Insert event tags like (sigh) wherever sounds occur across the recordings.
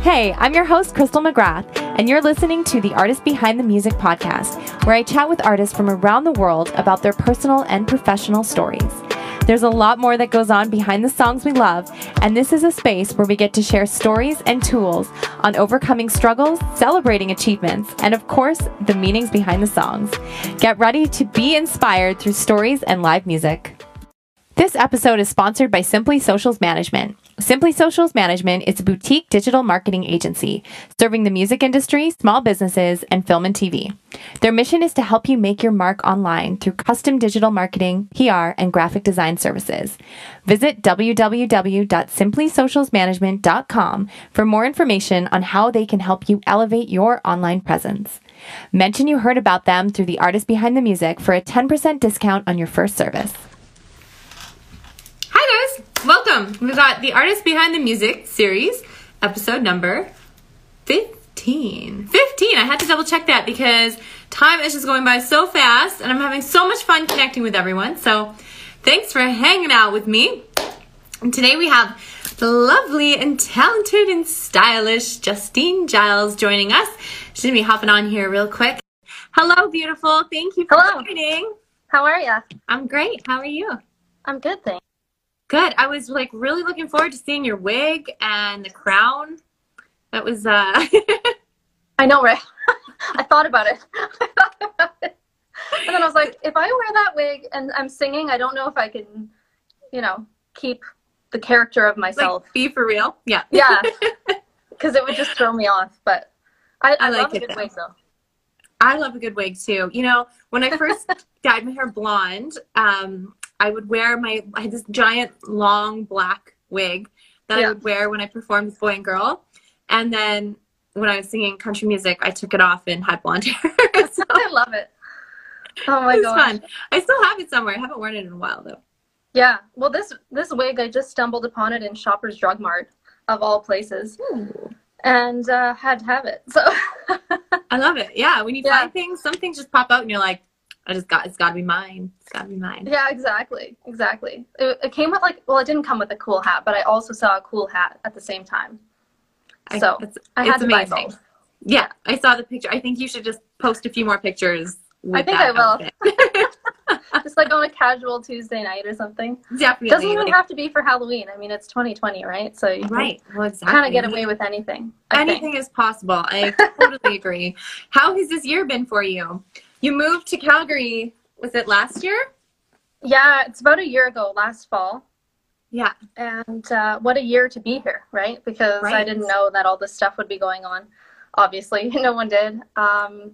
Hey, I'm your host, Crystal McGrath, and you're listening to the Artist Behind the Music podcast, where I chat with artists from around the world about their personal and professional stories. There's a lot more that goes on behind the songs we love, and this is a space where we get to share stories and tools on overcoming struggles, celebrating achievements, and of course, the meanings behind the songs. Get ready to be inspired through stories and live music. This episode is sponsored by Simply Socials Management. Simply Socials Management is a boutique digital marketing agency serving the music industry, small businesses, and film and TV. Their mission is to help you make your mark online through custom digital marketing, PR, and graphic design services. Visit www.simplysocialsmanagement.com for more information on how they can help you elevate your online presence. Mention you heard about them through the artist behind the music for a 10% discount on your first service. Hi guys, welcome. We've got the Artist Behind the Music series, episode number 15. 15! I had to double check that because time is just going by so fast and I'm having so much fun connecting with everyone. So thanks for hanging out with me. And today we have the lovely and talented and stylish Justine Giles joining us. She's gonna be hopping on here real quick. Hello, beautiful. Thank you for Hello. joining. How are you? I'm great. How are you? I'm good, thanks. Good. I was like really looking forward to seeing your wig and the crown. That was uh (laughs) I know, right? (laughs) I thought about it. I thought (laughs) about it. And then I was like, if I wear that wig and I'm singing, I don't know if I can, you know, keep the character of myself. like be for real. Yeah. yeah, because it would just throw me off. But I, I, I like love a it, good though. wig though. I love a good wig too. You know, when I first dyed my hair blonde, um, I would wear my I had this giant long black wig that I would wear when I performed with Boy and Girl. And then when I was singing country music, I took it off and had blonde hair. (laughs) (laughs) so I love it. Oh my it was god. fun. I still have it somewhere. I haven't worn it in a while though. Yeah. Well, this this wig I just stumbled upon it in Shoppers Drug Mart of all places, and uh, had to have it. So (laughs) I love it. Yeah, when you Yeah. find things, some things just pop out and you're like, I just got it's got to be mine. It's got to be mine. Yeah, exactly, exactly. It, it came with like, well, it didn't come with a cool hat, but I also saw a cool hat at the same time. I- So it's, I it's had to buy amazing. both. Yeah, I saw the picture. I think you should just post a few more pictures. With I think I will. (laughs) Just like on a casual Tuesday night or something. Definitely. Doesn't even like- have to be for Halloween. I mean, it's 2020, right? So you right. Well, exactly. kind of get away with anything. I Anything think. is possible. I totally (laughs) agree. How has this year been for you? You moved to Calgary. Was it last year? Yeah, it's about a year ago, last fall. Yeah. And uh, what a year to be here, right? Because I didn't know that all this stuff would be going on. Obviously, (laughs) no one did. Um,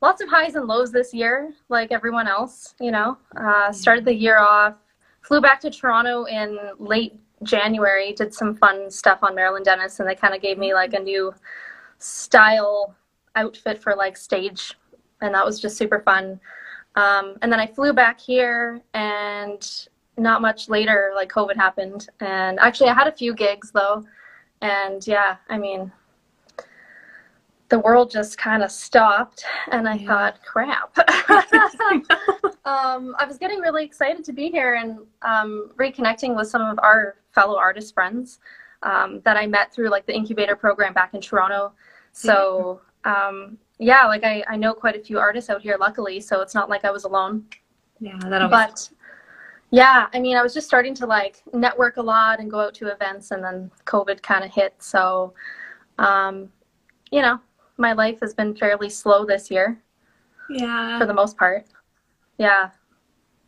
lots of highs and lows this year, like everyone else, you know. Uh, started the year off, flew back to Toronto in late January, did some fun stuff on Marilyn Dennis, and they kind of gave me like a new style outfit for like stage, and that was just super fun. Um, and then I flew back here, and not much later, like COVID happened. And actually, I had a few gigs though. And yeah, I mean, the world just kind of stopped. And I Yeah. thought, crap. (laughs) um, I was getting really excited to be here and um, reconnecting with some of our fellow artist friends um, that I met through like the incubator program back in Toronto. So, um, yeah, like I, I know quite a few artists out here, luckily. So it's not like I was alone Yeah. That always. but yeah i mean i was just starting to like network a lot and go out to events and then covid kind of hit so um you know my life has been fairly slow this year yeah. for the most part yeah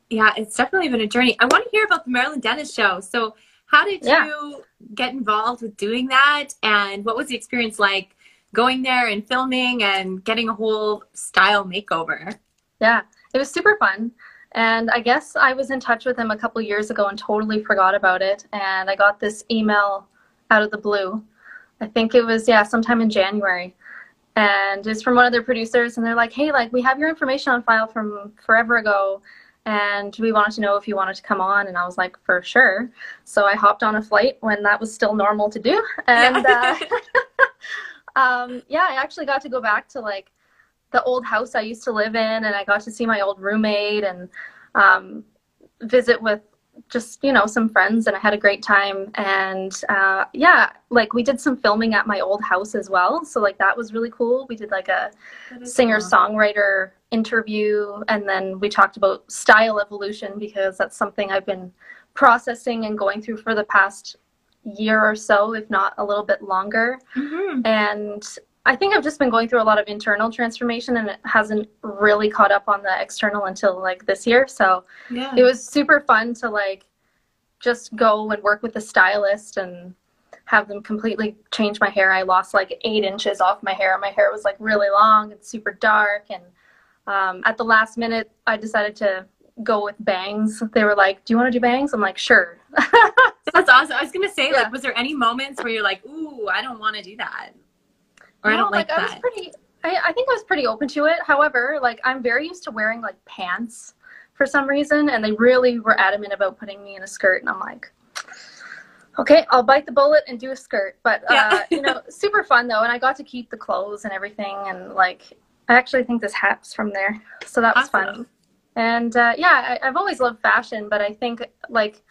Yeah, it's definitely been a journey. I want to hear about the Marilyn Dennis show. So, how did Yeah. you get involved with doing that? And what was the experience like going there and filming and getting a whole style makeover? yeah it was super fun. And i guess i was in touch with him a couple years ago and totally forgot about it. And i got this email out of the blue. I think it was yeah sometime in january. And it's from one of their producers and they're like hey like we have your information on file from forever ago and we wanted to know if you wanted to come on. And i was like for sure. So i hopped on a flight when that was still normal to do and Yeah. (laughs) uh, (laughs) um, yeah i actually got to go back to like the old house i used to live in and i got to see my old roommate and um, visit with just you know some friends and i had a great time. And uh, yeah like we did some filming at my old house as well. So like that was really cool. We did like a singer songwriter interview and then we talked about style evolution because that's something i've been processing and going through for the past year or so if not a little bit longer Mhm. and I think I've just been going through a lot of internal transformation and it hasn't really caught up on the external until like this year. So Yeah. it was super fun to like just go and work with the stylist and have them completely change my hair. I lost like eight inches off my hair. My hair was like really long and super dark. And um, at the last minute, I decided to go with bangs. They were like, Do you want to do bangs? I'm like, Sure. (laughs) That's awesome. I was gonna say, Yeah. like, was there any moments where you're like, "Ooh, I don't want to do that," or I don't like, that. I was pretty. I, I think I was pretty open to it. However, like I'm very used to wearing like pants for some reason, and they really were adamant about putting me in a skirt, and I'm like, okay, I'll bite the bullet and do a skirt. But uh, you know, (laughs) super fun though, and I got to keep the clothes and everything, and like I actually think this hat's from there, so that was fun. And uh, yeah, I, I've always loved fashion, but I think like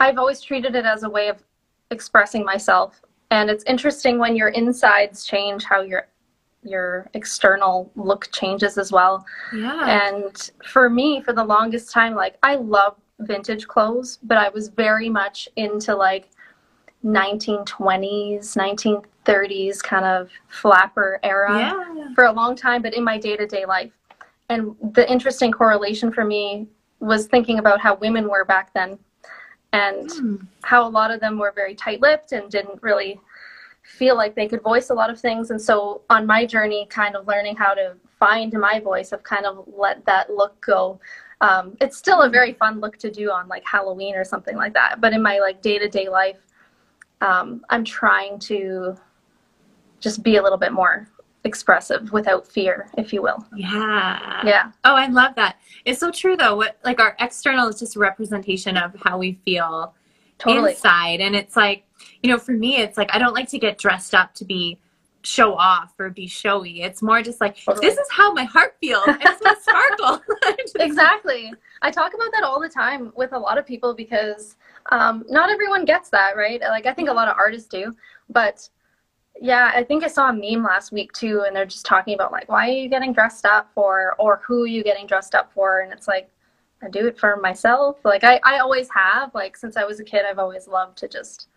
I've always treated it as a way of expressing myself. And it's interesting when your insides change, how your your external look changes as well. Yeah. And for me, for the longest time, like I love vintage clothes, but I was very much into like 1920s, 1930s kind of flapper era yeah. for a long time, but in my day to day life. And the interesting correlation for me was thinking about how women were back then and Hmm. how a lot of them were very tight lipped and didn't really feel like they could voice a lot of things. And so on my journey, kind of learning how to find my voice, I've kind of let that look go. Um, it's still a very fun look to do on like Halloween or something like that. But in my like day to day life, um, I'm trying to just be a little bit more expressive without fear, if you will. Yeah. Yeah. Oh, I love that. It's so true though. What like our external is just a representation of how we feel Totally. inside. And it's like, you know, for me, it's like I don't like to get dressed up to be show off or be showy. It's more just like Totally. this is how my heart feels. I just want sparkle. (laughs) Exactly. I talk about that all the time with a lot of people because um, not everyone gets that, right? Like, I think a lot of artists do. But yeah, I think I saw a meme last week too, and they're just talking about, like, why are you getting dressed up for, or who are you getting dressed up for? And it's like, I do it for myself. Like, I, I always have. Like, since I was a kid, I've always loved to just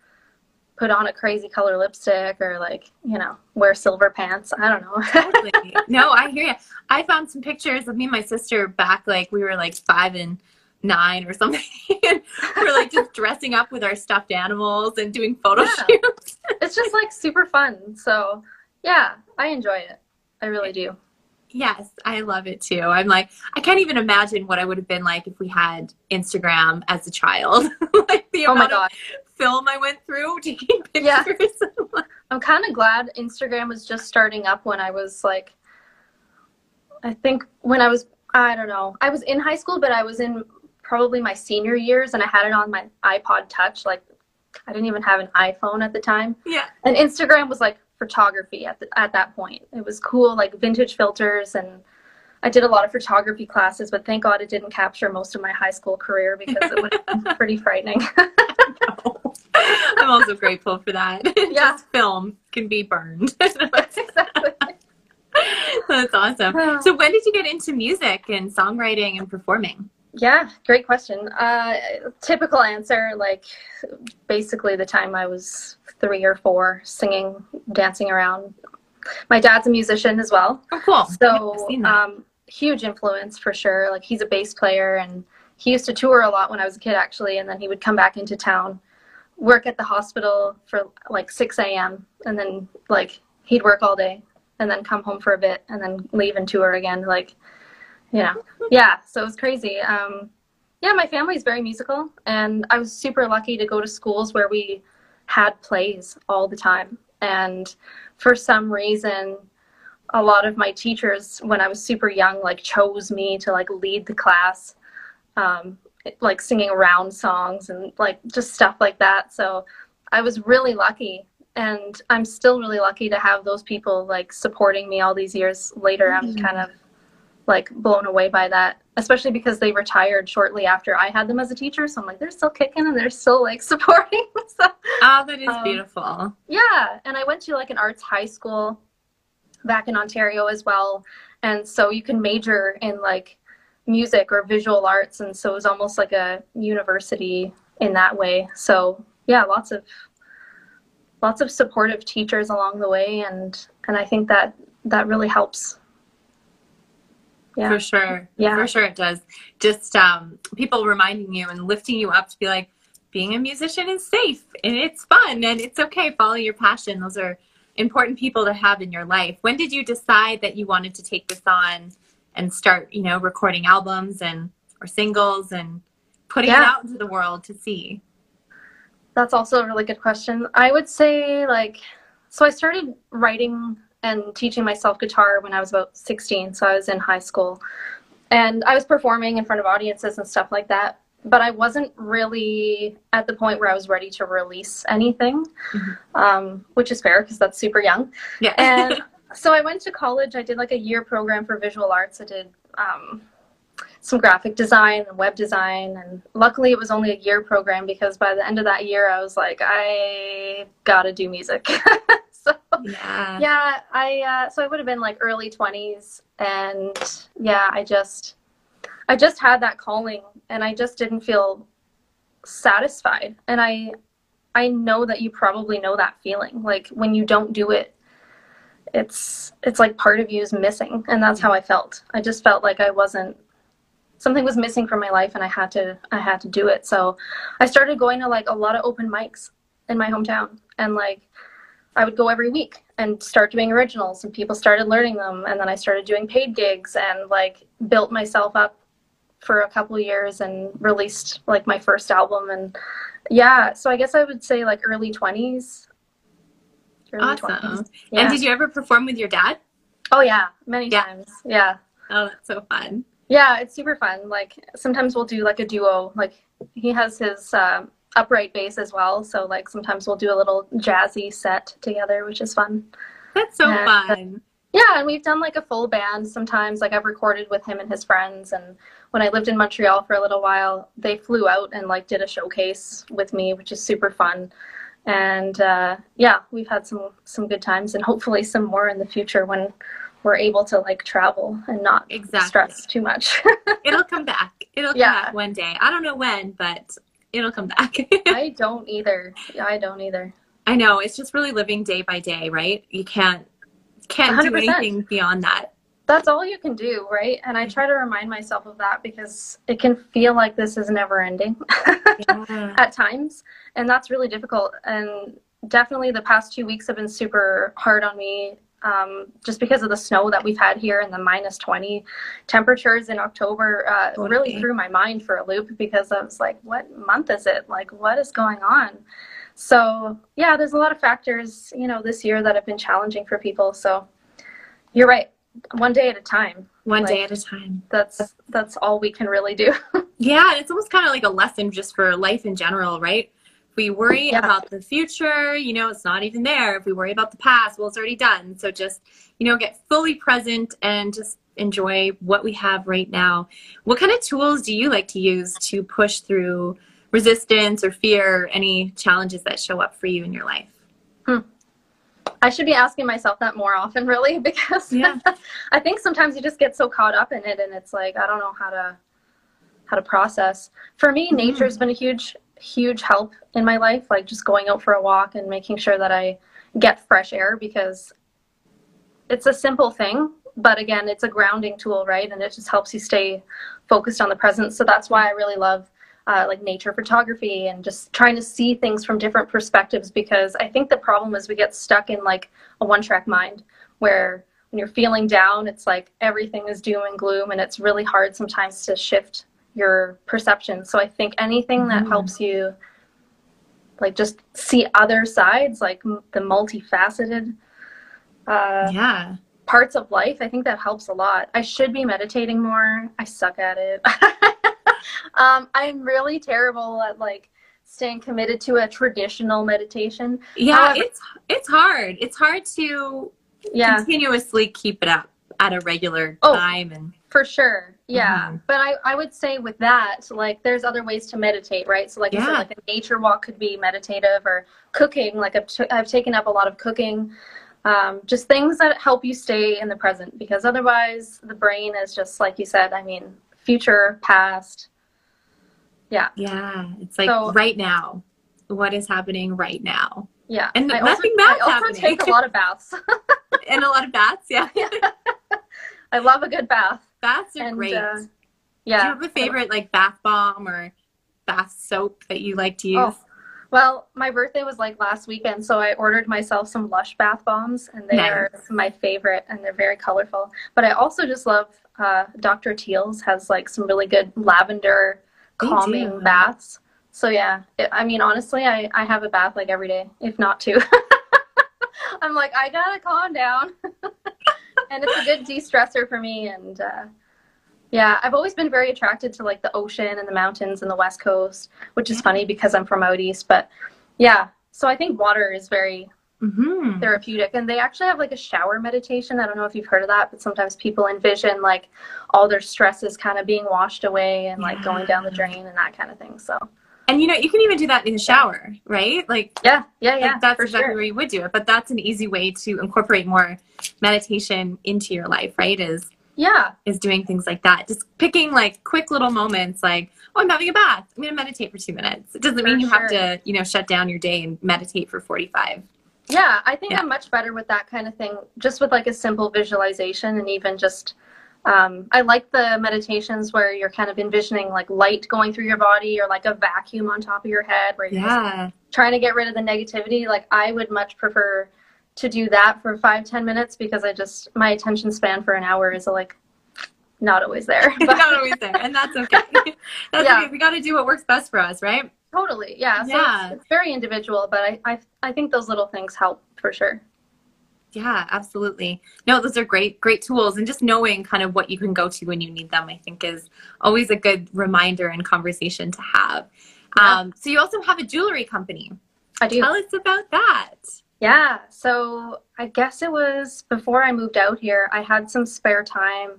put on a crazy color lipstick or, like, you know, wear silver pants. I don't know. (laughs) No, I hear you. I found some pictures of me and my sister back like we were like five and nine or something. and (laughs) we're like just dressing up with our stuffed animals and doing photo Yeah. shoots. it's just like super fun. So yeah, I enjoy it. I really do. Yes, I love it too. I'm like, I can't even imagine what I would have been like if we had Instagram as a child. (laughs) like the Oh my amount god. of film I went through taking pictures. Yeah. (laughs) I'm kind of glad Instagram was just starting up when I was like, I think when I was, I don't know, I was in high school, but I was in probably my senior years and I had it on my iPod Touch. Like, I didn't even have an iPhone at the time. yeah. And Instagram was like photography at, the, at that point. It was cool, like vintage filters. And I did a lot of photography classes, but thank God it didn't capture most of my high school career because it would have been (laughs) pretty frightening. (laughs) I'm also grateful for that. (laughs) Yeah. Just film can be burned. exactly. That's awesome. (sighs) So when did you get into music and songwriting and performing? Yeah, great question. Uh, typical answer, like basically the time I was three or four, singing, dancing around. My dad's a musician as well, Oh, cool. So never seen that. um, huge influence for sure. Like he's a bass player, and he used to tour a lot when I was a kid, actually. And then he would come back into town, work at the hospital for like 6 a.m., and then like he'd work all day, and then come home for a bit, and then leave and tour again. Like, know, yeah. So it was crazy. Um, yeah, my family's very musical, and I was super lucky to go to schools where we had plays all the time. And for some reason, a lot of my teachers, when I was super young, like chose me to like lead the class, um, like singing around songs and like just stuff like that. So I was really lucky, and I'm still really lucky to have those people like supporting me all these years later. I'm Mhm. kind of like blown away by that especially because they retired shortly after I had them as a teacher. So I'm like, they're still kicking and they're still like (laughs) supporting. so, oh, that is um, beautiful. Yeah. And I went to like an arts high school back in Ontario as well. And so you can major in like music or visual arts. And so it was almost like a university in that way. So yeah, lots of lots of supportive teachers along the way and and I think that that really helps yeah. For sure. Yeah. For sure it does. Just um, people reminding you and lifting you up to be like, being a musician is safe and it's fun and it's okay. Follow your passion. Those are important people to have in your life. When did you decide that you wanted to take this on and start, you know, recording albums and or singles and putting yeah. it out into the world to see? That's also a really good question. I would say like so I started writing and teaching myself guitar when I was about 16. So I was in high school. And I was performing in front of audiences and stuff like that. But I wasn't really at the point where I was ready to release anything, mm-hmm. um, which is fair because that's super young. Yeah. and (laughs) so I went to college. I did like a year program for visual arts. I did um, some graphic design and web design. And luckily, it was only a year program because by the end of that year, I was like, I gotta do music. (laughs) so yeah, yeah I uh, so I would have been like early twenties, and yeah, I just I just had that calling, and I just didn't feel satisfied, and I I know that you probably know that feeling, like when you don't do it. It's it's like part of you is missing, and that's how I felt. I just felt like I wasn't something was missing from my life and I had to I had to do it. So I started going to like a lot of open mics in my hometown and like I would go every week and start doing originals and people started learning them and then I started doing paid gigs and like built myself up for a couple years and released like my first album and yeah, so I guess I would say like early 20s. Early awesome. 20s. Yeah. And did you ever perform with your dad? Oh yeah, many yeah. times. Yeah. Oh, that's so fun. Yeah, it's super fun. Like sometimes we'll do like a duo. Like he has his um, upright bass as well. So like sometimes we'll do a little jazzy set together, which is fun. That's so and, fun. Yeah, and we've done like a full band sometimes. Like I've recorded with him and his friends and when I lived in Montreal for a little while, they flew out and like did a showcase with me, which is super fun. And uh, yeah, we've had some some good times and hopefully some more in the future when we're able to like travel and not exactly. stress too much. (laughs) It'll come back. It'll come yeah. back one day. I don't know when, but it'll come back. (laughs) I don't either. I don't either. I know. It's just really living day by day, right? You can't can't 100%. do anything beyond that. That's all you can do, right? And I mm-hmm. try to remind myself of that because it can feel like this is never ending yeah. (laughs) at times. And that's really difficult. And definitely the past two weeks have been super hard on me um, just because of the snow that we've had here and the minus 20 temperatures in October uh, really threw my mind for a loop because I was like, what month is it? Like, what is going on? So, yeah, there's a lot of factors, you know, this year that have been challenging for people. So, you're right. One day at a time. One like, day at a time. That's that's all we can really do. (laughs) yeah, it's almost kind of like a lesson just for life in general, right? We worry yeah. about the future, you know, it's not even there. If we worry about the past, well, it's already done. So just, you know, get fully present and just enjoy what we have right now. What kind of tools do you like to use to push through resistance or fear, any challenges that show up for you in your life? Hmm. I should be asking myself that more often, really, (laughs) because yeah. (laughs) I think sometimes you just get so caught up in it and it's like, I don't know how to how to process. For me, mm-hmm. nature's been a huge huge help in my life, like just going out for a walk and making sure that I get fresh air because it's a simple thing, but again, it's a grounding tool, right? And it just helps you stay focused on the present. So that's why I really love uh, like nature photography and just trying to see things from different perspectives because I think the problem is we get stuck in like a one track mind where when you're feeling down, it's like everything is doom and gloom, and it's really hard sometimes to shift your perception. So I think anything that mm. helps you like just see other sides, like the multifaceted uh, yeah parts of life, I think that helps a lot. I should be meditating more. I suck at it. (laughs) um, I'm really terrible at like staying committed to a traditional meditation. Yeah, However, it's it's hard. It's hard to yeah. continuously keep it up. at a regular Oh. time and For sure. Yeah. Mhm. But I, I would say with that, like there's other ways to meditate, right? So like you said, like a nature walk could be meditative or cooking. Like I've, t- I've taken up a lot of cooking. Um, just things that help you stay in the present because otherwise the brain is just like you said, I mean, future, past. Yeah. yeah, it's like So- right now. What is happening right now? Yeah. And I nothing also, bad's I also happening. take a lot of baths. (laughs) And a lot of baths, yeah. (laughs) I love a good bath. Baths are And, great. uh, Do you have a favorite like bath bomb or bath soap that you like to use? Oh, well, my birthday was like last weekend, so I ordered myself some Lush bath bombs, and they Nice. are my favorite, and they're very colorful. But I also just love uh, Dr. Teal's has like some really good lavender calming baths. So yeah, it, I mean honestly, I I have a bath like every day, if not two. (laughs) I'm like I gotta calm down, (laughs) and it's a good de-stressor for me, and. Uh, yeah, I've always been very attracted to like the ocean and the mountains and the west coast, which is funny because I'm from out east. But yeah, so I think water is very Mm-hmm. therapeutic, and they actually have like a shower meditation. I don't know if you've heard of that, but sometimes people envision like all their stresses kind of being washed away and like going down the drain and that kind of thing. So And you know, you can even do that in the shower, right? Like, yeah, yeah, yeah, like that's for exactly sure. where you would do it. But that's an easy way to incorporate more meditation into your life, right? Is Yeah, is doing things like that. Just picking like quick little moments like, oh, I'm having a bath. I'm gonna meditate for two minutes. It doesn't For mean you have to, you know, shut down your day and meditate for 45. yeah. I think Yeah. I'm much better with that kind of thing, just with like a simple visualization and even just. Um, I like the meditations where you're kind of envisioning like light going through your body or like a vacuum on top of your head where you're just Yeah. trying to get rid of the negativity like i would much prefer to do that for five ten minutes because i just my attention span for an hour is like not always there (laughs) but Not always there. And that's okay. (laughs) that's Yeah. okay. We gotta do what works best for us, right? totally yeah so Yeah. It's, it's very individual but I, I i think those little things help for sure Yeah, absolutely. No, those are great, great tools. And just knowing kind of what you can go to when you need them, I think is always a good reminder and conversation to have. Yeah. Um, so you also have a jewelry company. i do Tell us about that. Yeah, so I guess it was before I moved out here, I had some spare time.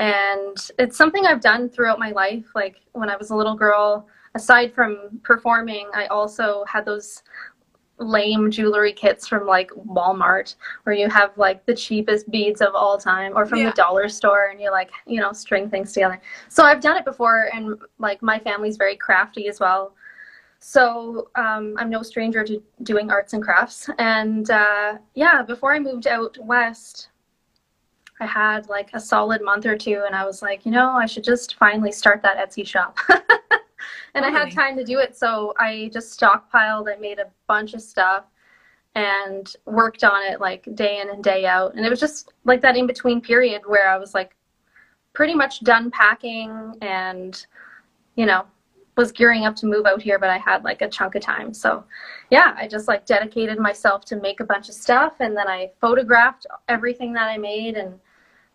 And it's something I've done throughout my life. Like when I was a little girl, aside from performing, I also had those lame jewelry kits from like Walmart where you have like the cheapest beads of all time or from Yeah. the dollar store and you like, you know, string things together. So I've done it before and like my family's very crafty as well. So um, I'm no stranger to doing arts and crafts. And uh, yeah, before I moved out west, I had like a solid month or two, and I was like, you know, I should just finally start that Etsy shop. (laughs) and I had time to do it, so I just stockpiled. I made a bunch of stuff and worked on it like day in and day out. And it was just like that in between period where I was like pretty much done packing and, you know, was gearing up to move out here, but I had like a chunk of time. So, yeah, I just like dedicated myself to make a bunch of stuff and then I photographed everything that I made and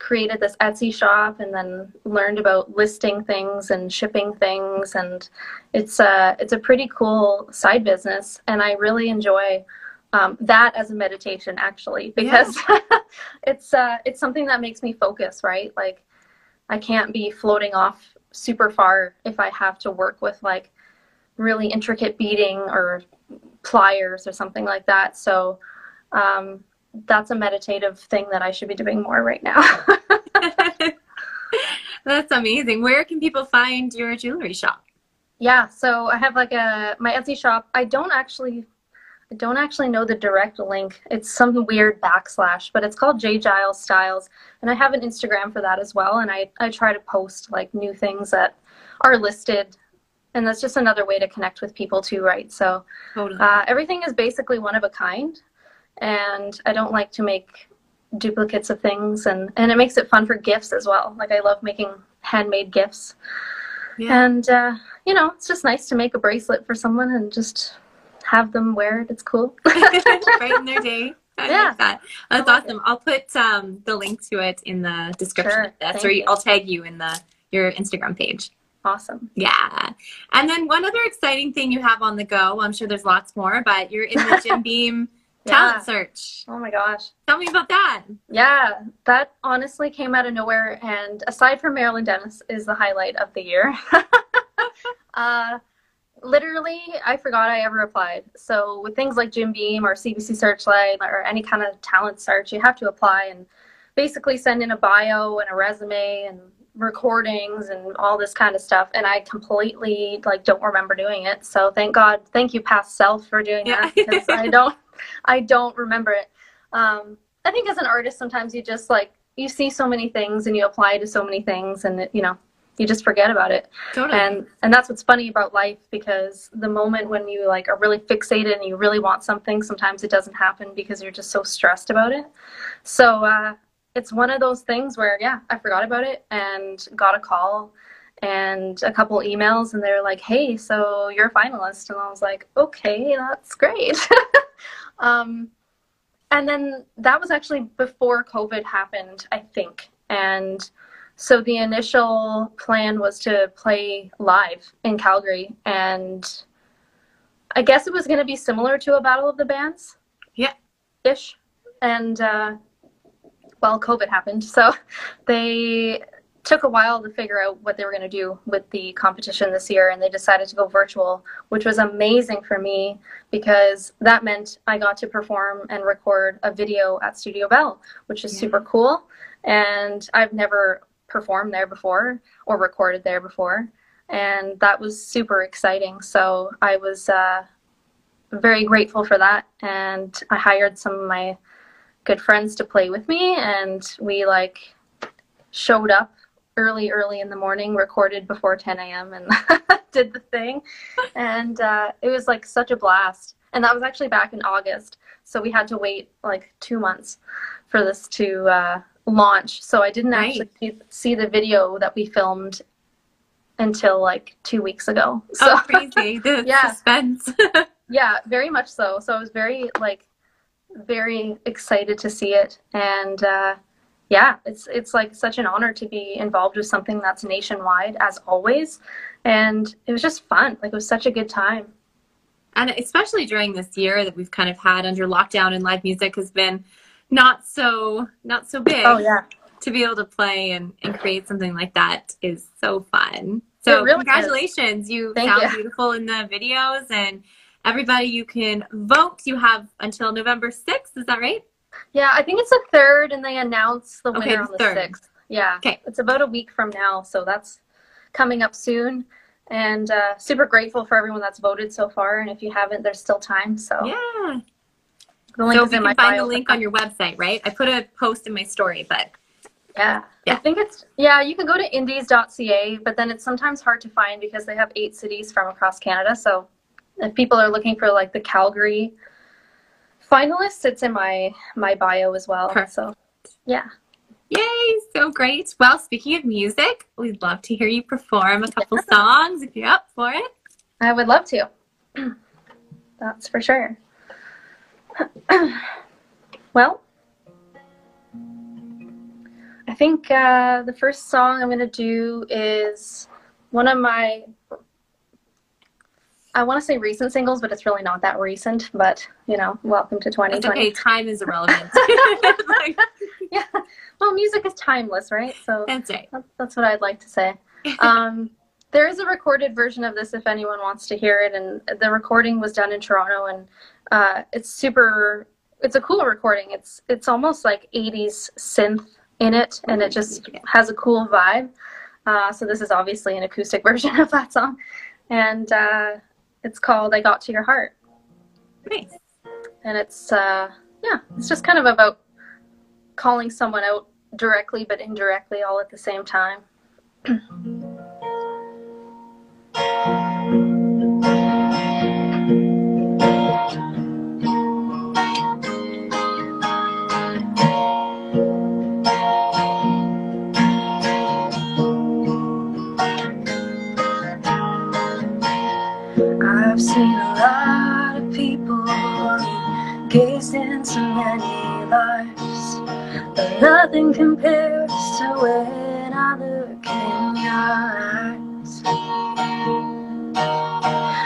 created this Etsy shop and then learned about listing things and shipping things. And it's a it's a pretty cool side business. And I really enjoy um, that as a meditation actually because (laughs) it's uh it's something that makes me focus right? Like I can't be floating off super far if I have to work with like really intricate beading or pliers or something like that. So um, that's a meditative thing that I should be doing more right now. (laughs) That's amazing. Where can people find your jewelry shop? yeah, so I have like a my Etsy shop. I don't actually I don't actually know the direct link. It's some weird backslash, but it's called J Giles Styles, and I have an Instagram for that as well. And I I try to post like new things that are listed, and that's just another way to connect with people too, right? So Totally. uh, everything is basically one of a kind, and I don't like to make duplicates of things, and and it makes it fun for gifts as well. Like I love making handmade gifts, yeah. and uh, you know it's just nice to make a bracelet for someone and just have them wear it. It's cool. (laughs) right Brighten their (laughs) day. I Yeah. like that. That's I like awesome. I'll put um, the link to it in the description Sure. of this, Thank or you. I'll tag you in the your Instagram page. awesome. Yeah. And then one other exciting thing you have on the go, I'm sure there's lots more, but you're in the (laughs) Jim Beam talent Yeah. search. Oh my gosh. Tell me about that. Yeah, that honestly came out of nowhere. And aside from Marilyn Dennis, is the highlight of the year. (laughs) uh, literally, I forgot I ever applied. So with things like Jim Beam or CBC Searchlight or any kind of talent search, you have to apply and basically send in a bio and a resume and recordings and all this kind of stuff. And I completely like don't remember doing it. So thank God, thank you, past self, for doing Yeah. that because I don't, I don't remember it. Um, I think as an artist, sometimes you just like you see so many things and you apply to so many things, and it, you know you just forget about it. Totally. And and that's what's funny about life because the moment when you like are really fixated and you really want something, sometimes it doesn't happen because you're just so stressed about it. So uh, it's one of those things where yeah, I forgot about it and got a call and a couple emails and they're like, "Hey, so you're a finalist," and I was like, "Okay, that's great." (laughs) um, and then that was actually before COVID happened, I think, and so the initial plan was to play live in Calgary, and I guess it was going to be similar to a Battle of the Bands. Yeah. Ish. And, uh, well, COVID happened. So (laughs) they took a while to figure out what they were going to do with the competition this year, and they decided to go virtual, which was amazing for me because that meant I got to perform and record a video at Studio Bell, which is Yeah. super cool. And I've never performed there before or recorded there before. And that was super exciting. So I was uh, very grateful for that. And I hired some of my good friends to play with me. And we like showed up early, early in the morning, recorded before 10 a.m., and (laughs) did the thing. And uh, it was like such a blast. And that was actually back in August. So we had to wait like two months for this to uh, launch. So I didn't Right. actually see, see the video that we filmed until like two weeks ago. So oh, (laughs) crazy. The Yeah. suspense. (laughs) yeah, very much so. So I was very like very excited to see it, and uh, yeah, it's it's like such an honor to be involved with something that's nationwide as always, and it was just fun. Like it was such a good time. and especially during this year that we've kind of had under lockdown and live music has been not so not so big Oh yeah, to be able to play and, and create something like that is so fun so really is. congratulations you Thank sound you. beautiful in the videos and everybody you can vote you have until november 6th is that right yeah. I think it's the third, and they announce the Okay, winner the on the third. sixth. Yeah, Okay. It's about a week from now, so that's coming up soon. And uh, super grateful for everyone that's voted so far. And if you haven't, there's still time. So yeah the link so is you in my find the link on your website right i put a post in my story but Yeah. Yeah. I think it's yeah, you can go to indies.ca, but then it's sometimes hard to find because they have eight cities from across Canada. So if people are looking for like the Calgary finalists, it's in my my bio as well. Perfect. So yeah. Yay, so great. Well, speaking of music, we'd love to hear you perform a couple (laughs) songs if you're up for it. I would love to. (clears throat) That's for sure. (clears throat) well, I think uh, the first song I'm going to do is one of my, I want to say recent singles, but it's really not that recent. But, you know, welcome to It's 2020. okay, time is irrelevant. Like, (laughs) (laughs) Yeah. Well, music is timeless, right? So That's right. That's what I'd like to say. Um, there is a recorded version of this if anyone wants to hear it, and the recording was done in Toronto, and uh, it's super. It's a cool recording. It's it's almost like '80s synth in it, and it just has a cool vibe. Uh, so this is obviously an acoustic (laughs) version of that song, and uh, it's called "I Got to Your Heart." Nice. and it's uh yeah it's just kind of about calling someone out directly but indirectly all at the same time (clears throat) into many lives, but nothing compares to when I look in your eyes.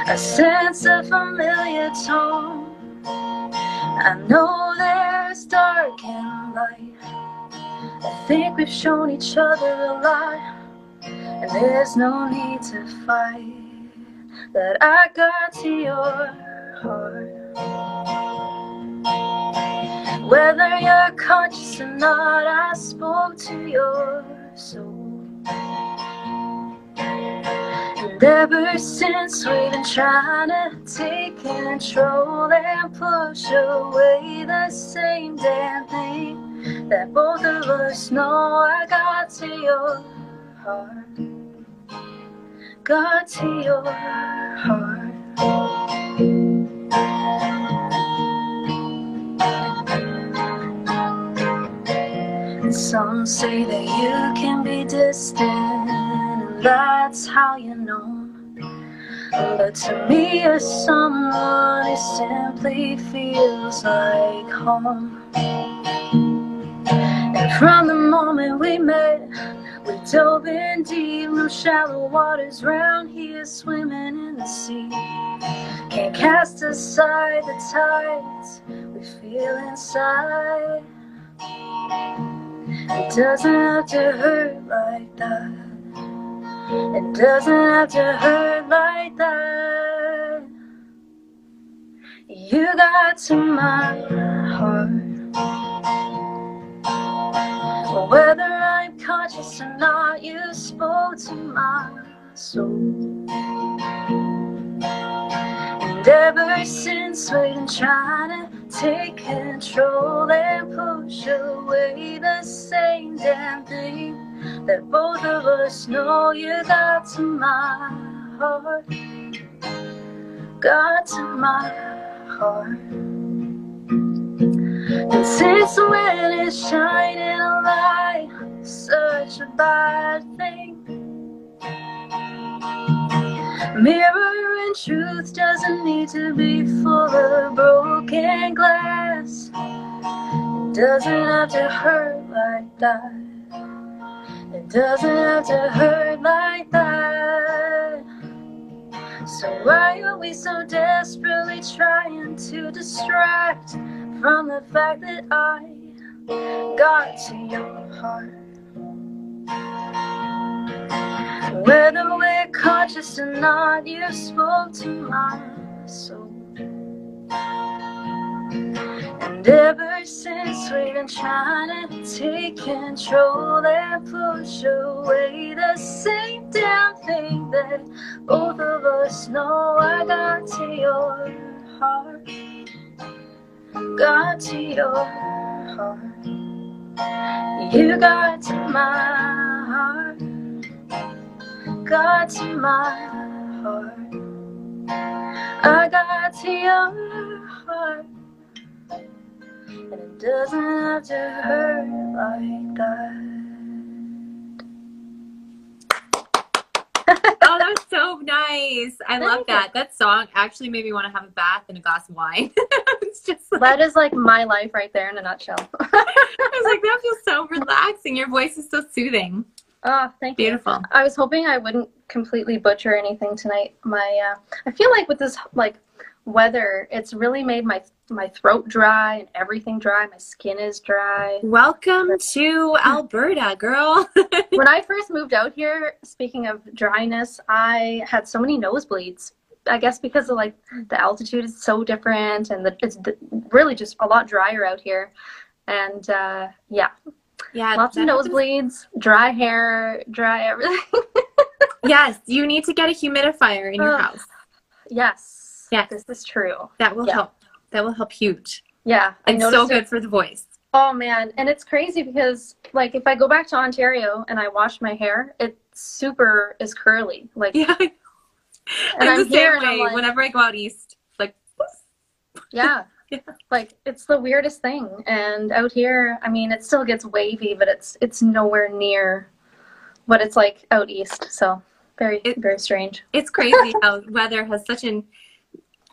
A sense of familiar tone, I know there's dark and light. I think we've shown each other a lot, and there's no need to fight. That I got to your heart. Whether you're conscious or not, I spoke to your soul. And ever since we've been trying to take control and push away the same damn thing that both of us know I got to your heart. Got to your heart. Some say that you can be distant, and that's how you know. But to me, you're someone who simply feels like home. And from the moment we met, we dove in deep, no shallow waters round here, swimming in the sea. Can't cast aside the tides we feel inside. It doesn't have to hurt like that. It doesn't have to hurt like that. You got to my heart. Whether I'm conscious or not, you spoke to my soul. And ever since we've been trying to take control and push away the same damn thing that both of us know you got to my heart. Got to my heart. And since when is shining a light such a bad thing? Mirror and truth doesn't need to be full of broken glass. It doesn't have to hurt like that. It doesn't have to hurt like that. So why are we so desperately trying to distract from the fact that I got to your heart? Whether we're conscious or not, you spoke to my soul. And ever since we've been trying to take control and push away the same damn thing that both of us know I got to your heart. Got to your heart. You got to my heart. Got to my heart. I got to your heart. And it doesn't have to hurt like that. oh, that was so nice. I love you. that. That song actually made me want to have a bath and a glass of wine. (laughs) it's just like, That is like my life right there in a nutshell. (laughs) I was like, that feels so relaxing. Your voice is so soothing. Oh, thank you. Beautiful. I was hoping I wouldn't completely butcher anything tonight. My, uh, I feel like with this like weather, it's really made my my throat dry and everything dry. My skin is dry. Welcome to (laughs) Alberta, girl. (laughs) when I first moved out here, speaking of dryness, I had so many nosebleeds. I guess because of like the altitude is so different and the, it's really just a lot drier out here. And uh, yeah, yeah, lots of nosebleeds, dry hair, dry everything. (laughs) Yes, you need to get a humidifier in your Ugh. house. yes, Yes. this is true. That will Yeah. help. That will help huge. Yeah, I And so noticed it- good for the voice. Oh man, and it's crazy because like if I go back to Ontario and I wash my hair, it super is curly. Like Yeah. (laughs) and I'm, I'm the same way. like- Whenever I go out east, like yeah. (laughs) Yeah. Like it's the weirdest thing. And out here, I mean, it still gets wavy, but it's it's nowhere near what it's like out east. So very It- very strange. (laughs) it's crazy how weather has such an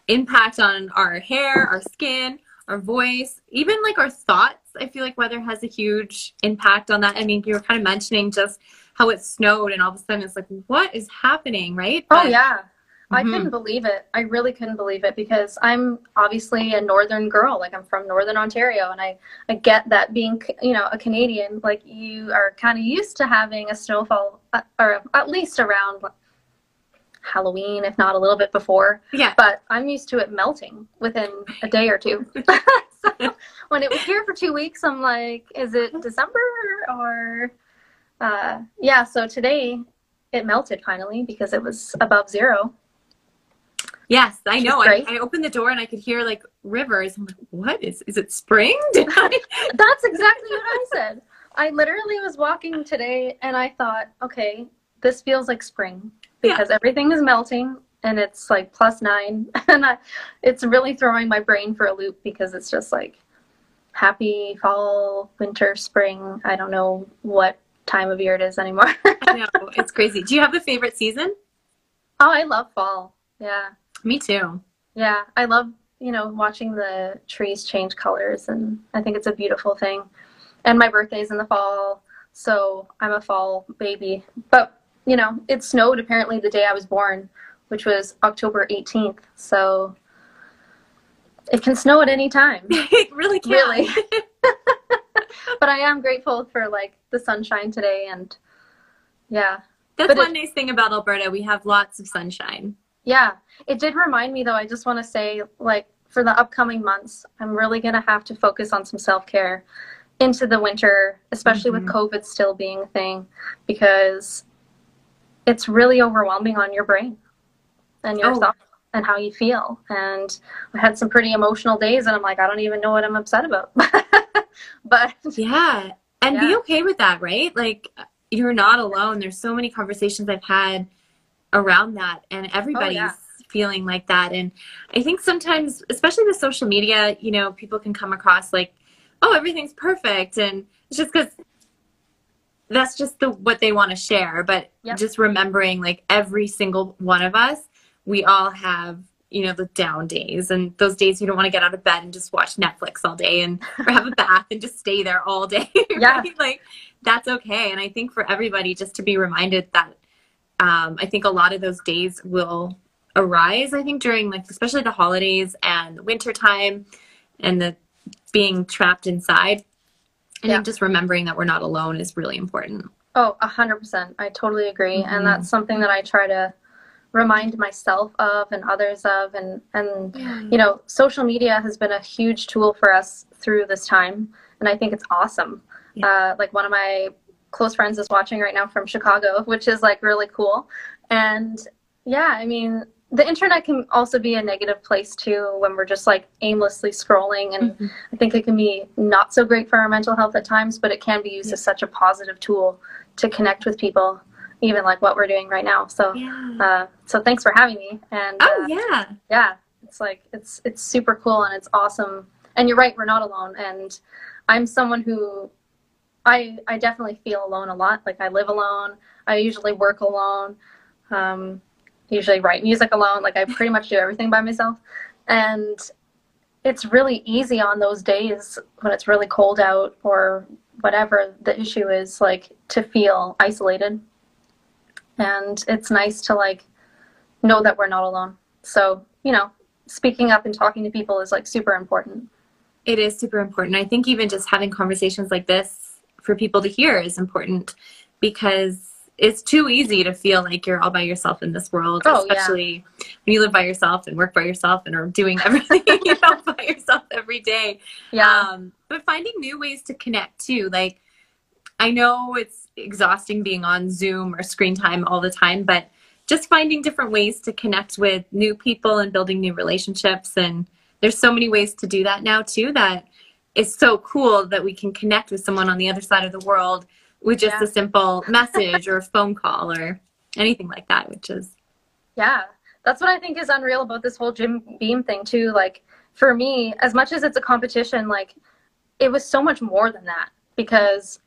impact on our hair, our skin, our voice, even like our thoughts. I feel like weather has a huge impact on that. I mean, you were kind of mentioning just how it snowed and all of a sudden it's like, what is happening, right? Oh But yeah. I couldn't believe it. I really couldn't believe it because I'm obviously a northern girl. Like I'm from northern Ontario, and I I get that being you know a Canadian, like you are kind of used to having a snowfall, uh, or at least around Halloween, if not a little bit before. Yeah. But I'm used to it melting within a day or two. (laughs) so when it was here for two weeks, I'm like, is it December or? Uh, yeah. So today it melted finally because it was above zero. Yes, I know. I. I opened the door and I could hear like rivers. I'm like, what is? Is it spring? (laughs) I- (laughs) That's exactly what I said. I literally was walking today and I thought, okay, this feels like spring because everything is melting and it's like plus nine (laughs) and I, it's really throwing my brain for a loop because it's just like happy fall, winter, spring. I don't know what time of year it is anymore. I know it's crazy. Do you have a favorite season? oh, I love fall. Yeah. Me too. Yeah, I love, you know, watching the trees change colors and I think it's a beautiful thing. And my birthday's in the fall, so I'm a fall baby. But, you know, it snowed apparently the day I was born, which was October 18th. So it can snow at any time. (laughs) it really can. Really. (laughs) (laughs) but I am grateful for like the sunshine today and yeah. That's But one it- nice thing about Alberta. We have lots of sunshine. Yeah, it did remind me though. I just want to say, like, for the upcoming months, I'm really going to have to focus on some self care into the winter, especially with Mhm. COVID still being a thing, because it's really overwhelming on your brain and your Oh. thoughts and how you feel. And I had some pretty emotional days, and I'm like, I don't even know what I'm upset about. (laughs) but Yeah. And be okay with that, right? Like you're not alone. There's so many conversations I've had around that and oh, everybody's yeah. feeling like that. And I think sometimes, especially with social media, you know, people can come across like, oh, everything's perfect. And it's just because that's just the what they want to share. But Yep. just remembering like every single one of us, we all have you know the down days and those days you don't want to get out of bed and just watch netflix all day and or have a (laughs) bath and just stay there all day (laughs) Yeah. right? like that's okay and i think for everybody just to be reminded that um, i think a lot of those days will arise i think during like especially the holidays and winter time and the being trapped inside And Yeah. just remembering that we're not alone is really important Oh, a hundred percent. I totally agree, Mhm. and that's something that I try to remind myself of and others of, and and you know, social media has been a huge tool for us through this time, and I think it's awesome. Yeah. Uh, like one of my close friends is watching right now from Chicago, which is like really cool, and yeah, I mean. The internet can also be a negative place too when we're just like aimlessly scrolling and Mhm. I think it can be not so great for our mental health at times, but it can be used as such a positive tool to connect with people, even like what we're doing right now. So, yeah uh, so thanks for having me. And oh uh, yeah yeah, it's like it's it's super cool and it's awesome. And you're right, we're not alone. And I'm someone who I I definitely feel alone a lot. Like I live alone. I usually work alone. Um, usually write music alone. Like I pretty much do everything by myself. And it's really easy on those days when it's really cold out or whatever the issue is, like to feel isolated. And it's nice to like know that we're not alone. So, you know, speaking up and talking to people is like super important. It is super important. I think even just having conversations like this for people to hear is important because it's too easy to feel like you're all by yourself in this world, Oh, yeah. especially when you live by yourself and work by yourself and are doing (laughs) everything you know by yourself every day. Yeah. Um, but finding new ways to connect too. Like, I know it's exhausting being on Zoom or screen time all the time, but just finding different ways to connect with new people and building new relationships. And there's so many ways to do that now too that is so cool that we can connect with someone on the other side of the world with just Yeah. a simple (laughs) message or a phone call or anything like that, which is Yeah, that's what I think is unreal about this whole Jim Beam thing too. Like for me, as much as it's a competition, like it was so much more than that because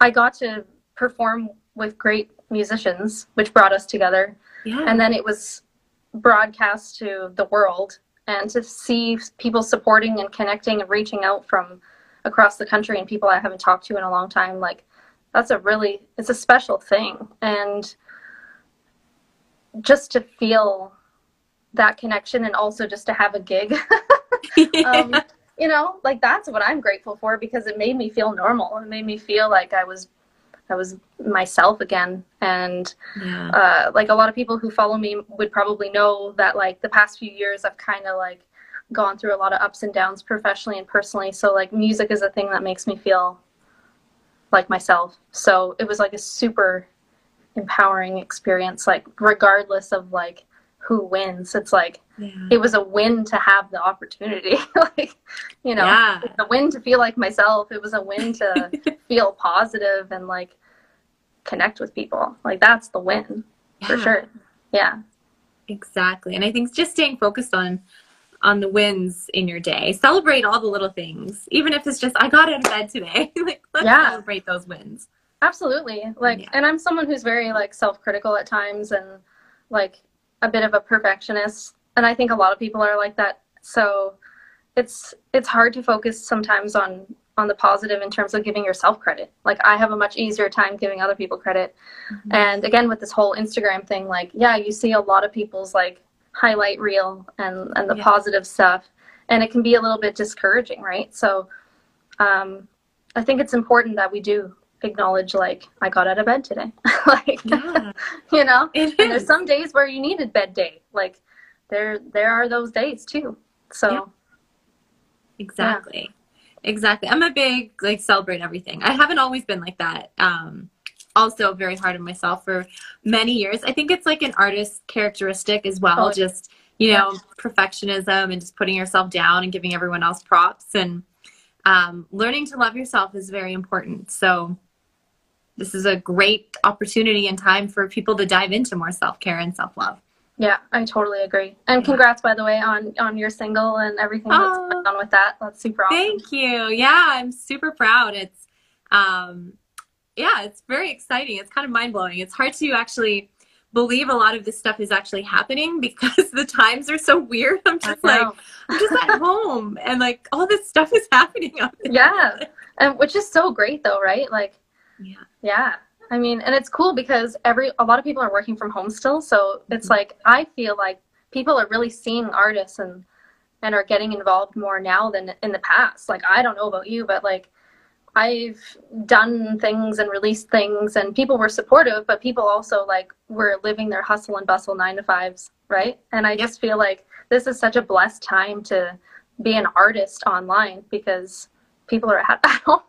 I got to perform with great musicians, which brought us together, yeah. and then it was broadcast to the world, and to see people supporting and connecting and reaching out from across the country and people I haven't talked to in a long time, like that's a really it's a special thing and just to feel that connection and also just to have a gig. (laughs) um, (laughs) you know, like that's what I'm grateful for because it made me feel normal. It made me feel like I was I was myself again. And yeah. uh, like a lot of people who follow me would probably know that like the past few years I've kind of like gone through a lot of ups and downs professionally and personally. So like music is a thing that makes me feel like myself. So it was like a super empowering experience, like regardless of like who wins. It's like yeah. it was a win to have the opportunity. (laughs) like, you know, yeah. a win to feel like myself. It was a win to (laughs) feel positive and like connect with people. Like that's the win yeah. for sure. Yeah. Exactly. And I think just staying focused on on the wins in your day. Celebrate all the little things. Even if it's just I got out of bed today. (laughs) like let's yeah. celebrate those wins. Absolutely. Like and I'm someone who's very like self-critical at times and like a bit of a perfectionist and I think a lot of people are like that. So it's it's hard to focus sometimes on on the positive in terms of giving yourself credit. Like I have a much easier time giving other people credit. Mm-hmm. And again with this whole Instagram thing like yeah, you see a lot of people's like highlight reel and and the yeah. positive stuff and it can be a little bit discouraging, right? So um I think it's important that we do acknowledge like I got out of bed today. (laughs) like yeah. (laughs) you know? there's some days where you need a bed day. Like there there are those days too. So yeah. Exactly. Yeah. Exactly. I'm a big like celebrate everything. I haven't always been like that. Um also very hard on myself for many years. I think it's like an artist characteristic as well. Oh, just, you know, perfectionism and just putting yourself down and giving everyone else props and um, learning to love yourself is very important. So this is a great opportunity and time for people to dive into more self-care and self-love. Yeah, I totally agree. And congrats, by the way, on on your single and everything that's oh, going on with that. That's super awesome. Thank you. Yeah, I'm super proud. It's um, yeah, it's very exciting. It's kind of mind blowing. It's hard to actually believe a lot of this stuff is actually happening (laughs) because the times are so weird. I'm just like, I'm just at (laughs) home and like all this stuff is (laughs) happening. Yeah. And which is so great though, right? Like, yeah. Yeah. I mean, and it's cool because every, a lot of people are working from home still. So it's mm-hmm. like, I feel like people are really seeing artists and, and are getting involved more now than in the past. Like, I don't know about you, but like, I've done things and released things and people were supportive, but people also like were living their hustle and bustle nine to fives, right? And I just feel like this is such a blessed time to be an artist online because people are at (laughs) home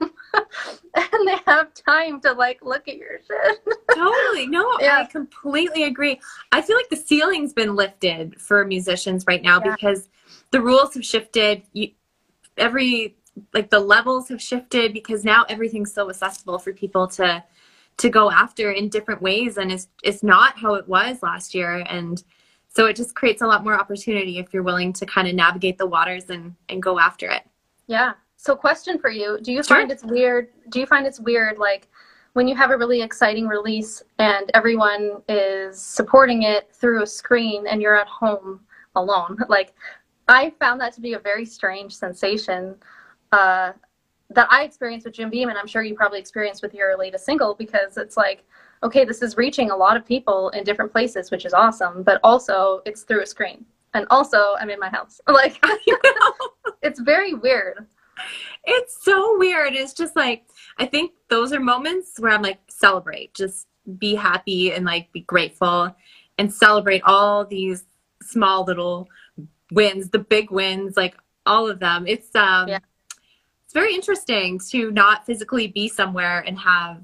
and they have time to like look at your shit. totally. No, (laughs) yeah. I completely agree. I feel like the ceiling's been lifted for musicians right now yeah. because the rules have shifted. You, every like the levels have shifted because now everything's so accessible for people to to go after in different ways and it's it's not how it was last year and so it just creates a lot more opportunity if you're willing to kind of navigate the waters and and go after it yeah so question for you do you sure. find it's weird do you find it's weird like when you have a really exciting release and everyone is supporting it through a screen and you're at home alone (laughs) like i found that to be a very strange sensation uh, that I experienced with Jim Beam, and I'm sure you probably experienced with your latest single, because it's like, okay, this is reaching a lot of people in different places, which is awesome, but also it's through a screen. And also, I'm in my house. (laughs) Like, (laughs) it's very weird. It's so weird. It's just like, I think those are moments where I'm like, celebrate, just be happy and like be grateful and celebrate all these small little wins, the big wins, like all of them. It's, um, yeah it's very interesting to not physically be somewhere and have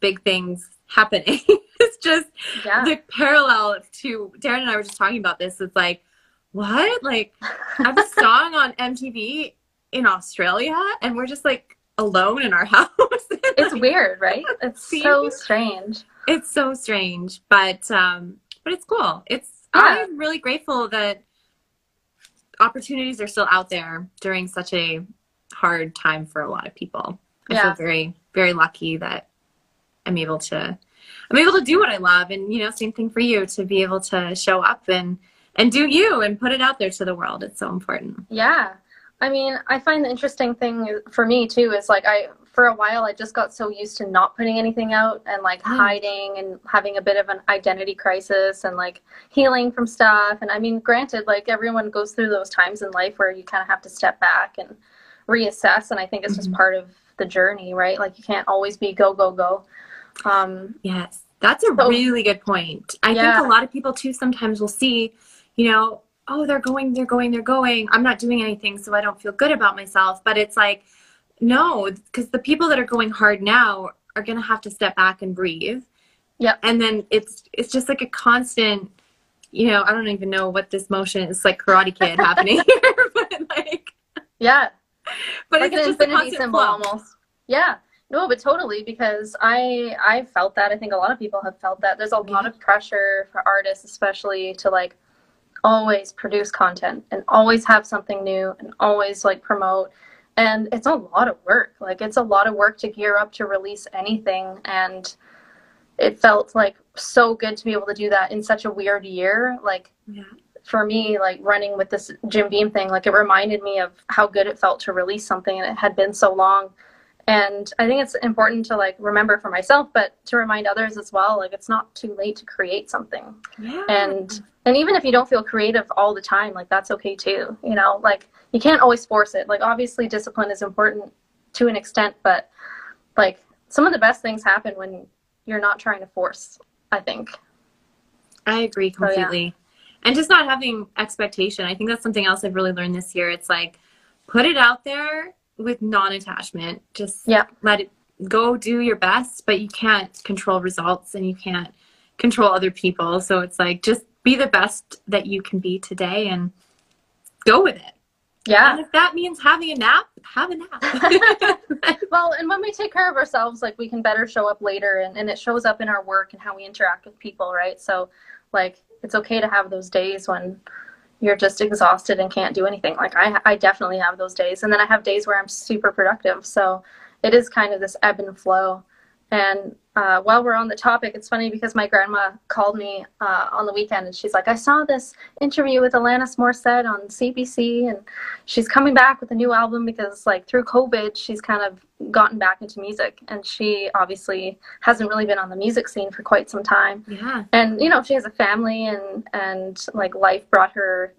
big things happening. (laughs) it's just yeah. the parallel to Darren and I were just talking about this. It's like, what? Like, I have a (laughs) song on MTV in Australia, and we're just like alone in our (laughs) house. it's weird, right? (laughs) It's so strange. It's so strange, but um, but it's cool. It's yeah. I'm really grateful that opportunities are still out there during such a hard time for a lot of people. I yeah. feel very, very lucky that I'm able to I'm able to do what I love and you know, same thing for you to be able to show up and and do you and put it out there to the world. It's so important. Yeah. I mean, I find the interesting thing for me too is like I for a while I just got so used to not putting anything out and like Mm. hiding and having a bit of an identity crisis and like healing from stuff. And I mean, granted, like everyone goes through those times in life where you kind of have to step back and reassess. And I think it's just Mhm. part of the journey, right? Like you can't always be go, go, go. Um, Yes, that's a So- really good point. I Yeah. think a lot of people too sometimes will see, you know, oh, they're going, they're going, they're going. I'm not doing anything, so I don't feel good about myself. But it's like, no, because the people that are going hard now are going to have to step back and breathe. yeah And then it's it's just like a constant, you know, I don't even know what this motion is like Karate Kid (laughs) happening here, (laughs) but like, yeah, but like it's an just a infinity symbol flow. almost. Yeah. No, but totally because I I felt that. I think a lot of people have felt that. There's a mm-hmm. lot of pressure for artists, especially to like always produce content and always have something new and always like promote. And it's a lot of work. Like it's a lot of work to gear up to release anything. And it felt like so good to be able to do that in such a weird year. Like Yeah. for me, like running with this Jim Beam thing, like it reminded me of how good it felt to release something and it had been so long. And I think it's important to like remember for myself, but to remind others as well, like it's not too late to create something. Yeah. And and even if you don't feel creative all the time, like that's okay too. You know, like you can't always force it. Like obviously discipline is important to an extent, but like some of the best things happen when you're not trying to force, I think. I agree So, yeah. completely. And just not having expectation. I think that's something else I've really learned this year. It's like put it out there with non-attachment. Just Yeah. let it go do your best, but you can't control results and you can't control other people. So it's like just be the best that you can be today and go with it. Yeah. And if that means having a nap, have a nap. (laughs) well, and when we take care of ourselves, like we can better show up later and, and it shows up in our work and how we interact with people, right? So, like, it's okay to have those days when you're just exhausted and can't do anything. Like, I, I definitely have those days. And then I have days where I'm super productive. So, it is kind of this ebb and flow. And uh, while we're on the topic, it's funny because my grandma called me uh, on the weekend and she's like, I saw this interview with Alanis Morissette on CBC and she's coming back with a new album because, like, through COVID, she's kind of gotten back into music and she obviously hasn't really been on the music scene for quite some time. yeah. And, you know, she has a family and, and like, life brought her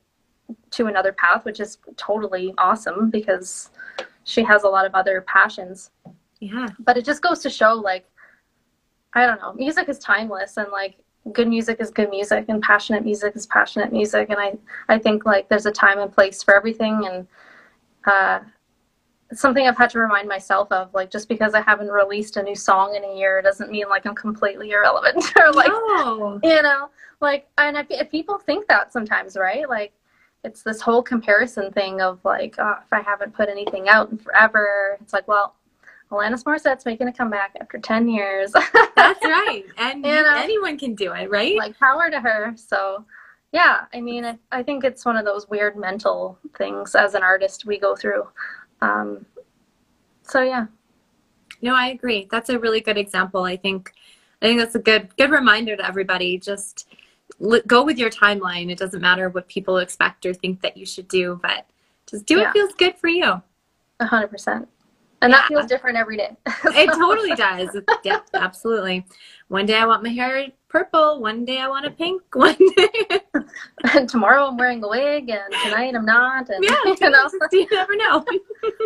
to another path, which is totally awesome because she has a lot of other passions Yeah. but it just goes to show like i don't know music is timeless and like good music is good music and passionate music is passionate music and i i think like there's a time and place for everything and uh it's something i've had to remind myself of like just because i haven't released a new song in a year doesn't mean like i'm completely irrelevant (laughs) or like no. you know like and if, if people think that sometimes right like it's this whole comparison thing of like oh, if i haven't put anything out in forever it's like well alanis morissette's making a comeback after 10 years (laughs) That's (laughs) right. And anyone can do it, right? like power to her so yeah i mean I, I think it's one of those weird mental things as an artist we go through um, so yeah No, I agree. That's a really good example. I think, I think that's a good good reminder to everybody. Just l- go with your timeline. It doesn't matter what people expect or think that you should do, but just do Yeah. what feels good for you. A 100% and that feels different every day (laughs) It totally does. Yeah, absolutely. One day I want my hair purple. One day I want a pink. (laughs) One day, and (laughs) tomorrow i'm wearing a wig and tonight i'm not and yeah, you know you never know.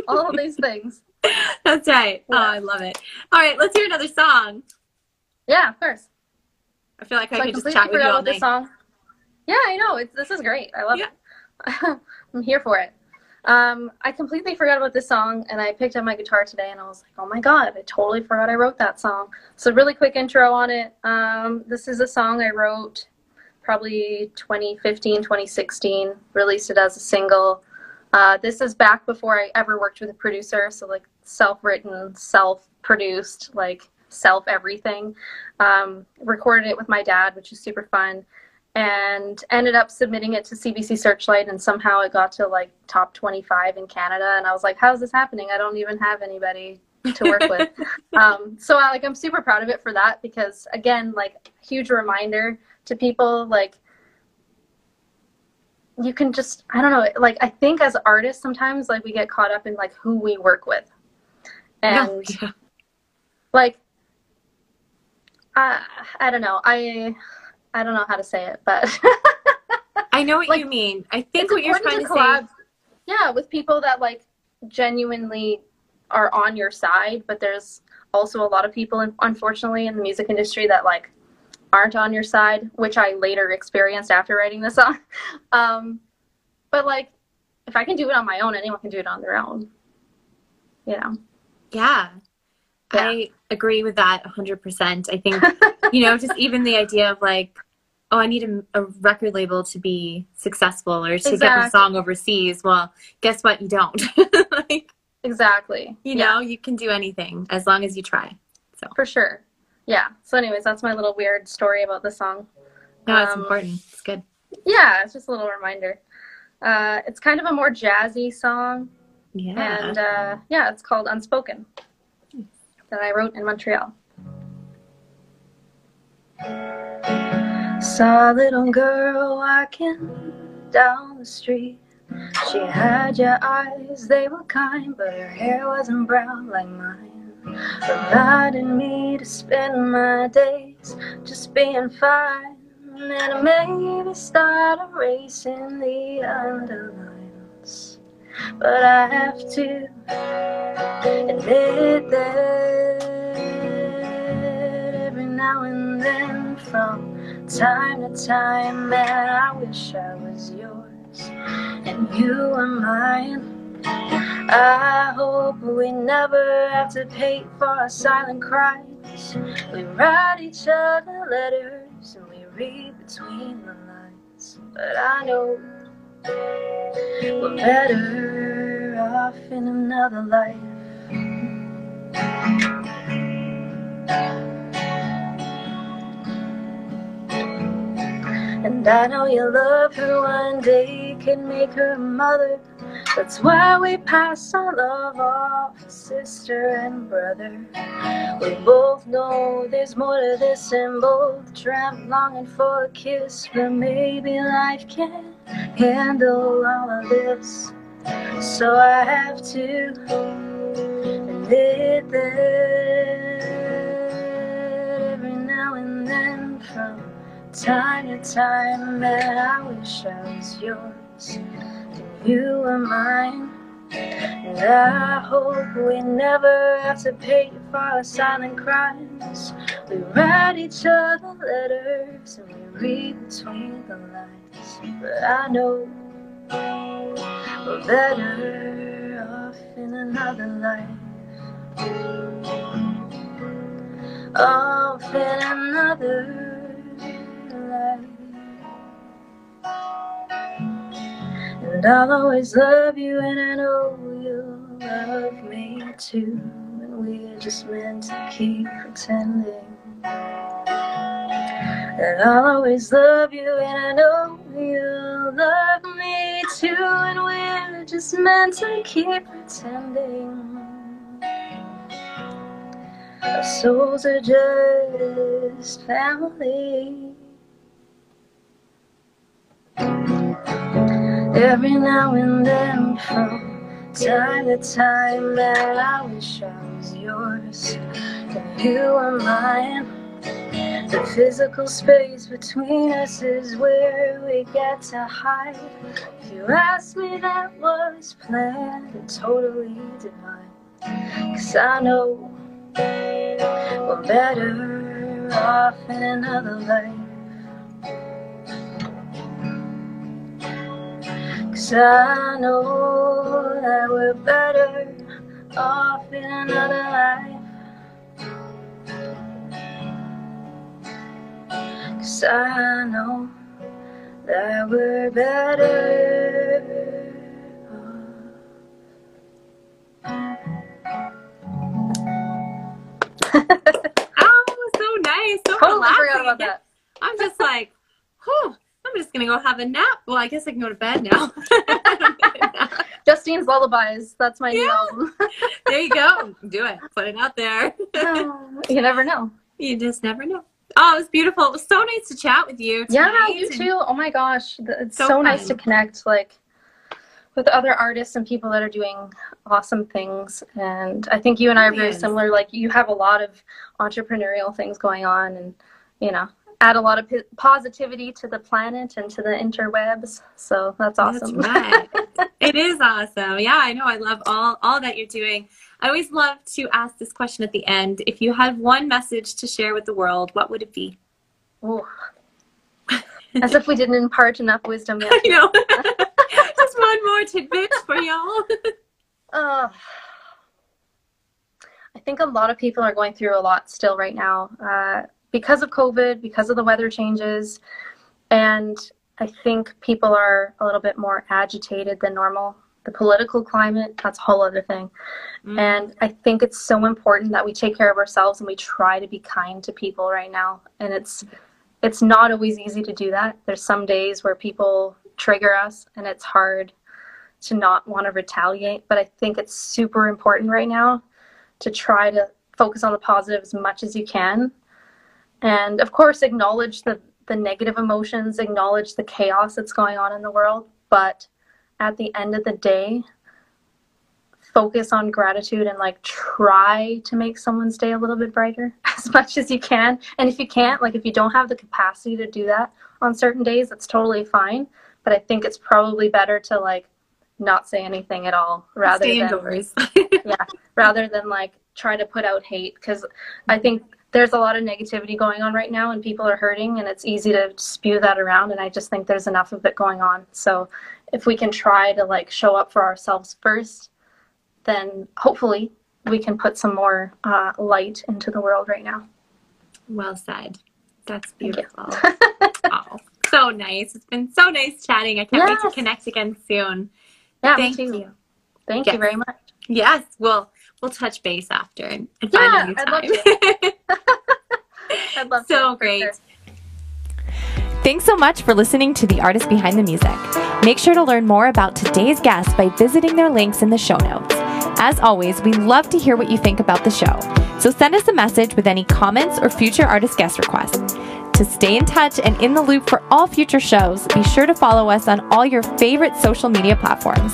all of these things That's right. Oh, I love it. All right, let's hear another song. yeah of course I feel like I So I could just chat with you all this song. Yeah, I know. It's, this is great. I love Yeah. it. I'm here for it. Um, I completely forgot about this song, and I picked up my guitar today, and I was like, "Oh my god, I totally forgot I wrote that song." So, really quick intro on it. Um, this is a song I wrote probably 2015, 2016. Released it as a single. Uh, this is back before I ever worked with a producer, so like self-written, self-produced, like self everything. Um, recorded it with my dad, which is super fun, and ended up submitting it to CBC Searchlight, and somehow it got to like top 25 in Canada. And I was like, "How's this happening? I don't even have anybody to work with." (laughs) um, so I like I'm super proud of it for that because again, like huge reminder to people like you can just I don't know like I think as artists sometimes like we get caught up in like who we work with And yeah. like I I don't know. I I don't know how to say it, but (laughs) I know what Like, you mean. I think what you're trying to, to say. yeah, with people that like genuinely are on your side, but there's also a lot of people in, unfortunately in the music industry that like aren't on your side, which I later experienced after writing the song. (laughs) Um, but like if I can do it on my own, anyone can do it on their own. You know. Yeah. Yeah. I agree with that 100%. I think, (laughs) you know, just even the idea of like, oh, I need a, a record label to be successful or to get Exactly. the song overseas. Well, guess what? You don't. (laughs) like, Exactly. you Yeah. know, you can do anything as long as you try. So for sure. Yeah. So, anyways, that's my little weird story about the song. No, it's Um, important. It's good. Yeah, it's just a little reminder. Uh, it's kind of a more jazzy song, Yeah. and uh, yeah, it's called Unspoken that I wrote in Montreal. Saw a little girl walking down the street. She had your eyes, they were kind, but her hair wasn't brown like mine. Reminded me to spend my days just being fine. And me start erasing the underlines. But I have to admit that every now and then, from time to time, man, I wish I was yours and you were mine. I hope we never have to pay for our silent cries. We write each other letters and we read between the lines. But I know we're better off in another life. And I know you love her one day, can make her mother. That's why we pass our love off sister and brother. We both know there's more to this, and both dreamt longing for a kiss. But maybe life can't handle all of this. So I have to admit that every now and then, from time to time, that I wish I was yours and you were mine. And I hope we never have to pay for our silent crimes. We write each other letters and we read between the lines. But I know we're better off in another life. Off in another life. And I'll always love you, and I know you'll love me too. And we're just meant to keep pretending. And I'll always love you, and I know you'll love me too. And we're just meant to keep pretending. Our souls are just family. Every now and then, from time to time, man, I wish I was yours and you were mine. The physical space between us is where we get to hide. If you ask me, that was planned and totally divine. Cause I know we're better off in another life. Cause I know that we're better off in another life. Cause I know that we're better (laughs) Oh, so nice. So Totally forgot relaxing. about that. I'm just like, whew, I'm just going to go have a nap. Well, I guess I can go to bed now. (laughs) Justine's Lullabies. That's my new album. (laughs) there you go. Do it. Put it out there. (laughs) you never know. you just never know. Oh, it was beautiful. It was so nice to chat with you. Yeah, you too. Oh my gosh, it's So so, nice to connect. Like with other artists and people that are doing awesome things. And I think you and I are very Yes. similar. Like you have a lot of entrepreneurial things going on, and you know, add a lot of positivity to the planet and to the interwebs. So that's awesome. That's right. (laughs) it is awesome. Yeah, I know. I love all all that you're doing. I always love to ask this question at the end. If you had one message to share with the world, what would it be? Ooh. As if we didn't impart enough wisdom yet. (laughs) I know. (laughs) Just one more tidbit for y'all. Uh, I think a lot of people are going through a lot still right now uh, because of COVID, because of the weather changes. And I think people are a little bit more agitated than normal. The political climate, that's a whole other thing. Mm. And I think it's so important that we take care of ourselves and we try to be kind to people right now. And it's it's not always easy to do that. There's some days where people trigger us and it's hard to not want to retaliate, but I think it's super important right now to try to focus on the positive as much as you can. And of course acknowledge the the negative emotions, acknowledge the chaos that's going on in the world, but at the end of the day, focus on gratitude and like try to make someone's day a little bit brighter (laughs) as much as you can. And if you can't, like if you don't have the capacity to do that on certain days, that's totally fine. But I think it's probably better to like not say anything at all rather Stay than (laughs) yeah, rather than like try to put out hate because I think there's a lot of negativity going on right now and people are hurting and it's easy to spew that around and I just think there's enough of it going on. So if we can try to like show up for ourselves first, then hopefully we can put some more uh, light into the world right now. well said. That's beautiful. (laughs) oh, so nice. It's been so nice chatting. I can't wait to connect again soon. Yeah, Thank me too. you. Thank Yes. you very much. Yes, we'll we'll touch base after and, and Yeah, find a new I'd love time. (laughs) I'd love so to. great. sure. Thanks so much for listening to The Artist Behind the Music. Make sure to learn more about today's guest by visiting their links in the show notes. As always, we love to hear what you think about the show. So send us a message with any comments or future artist guest requests. To stay in touch and in the loop for all future shows, be sure to follow us on all your favorite social media platforms.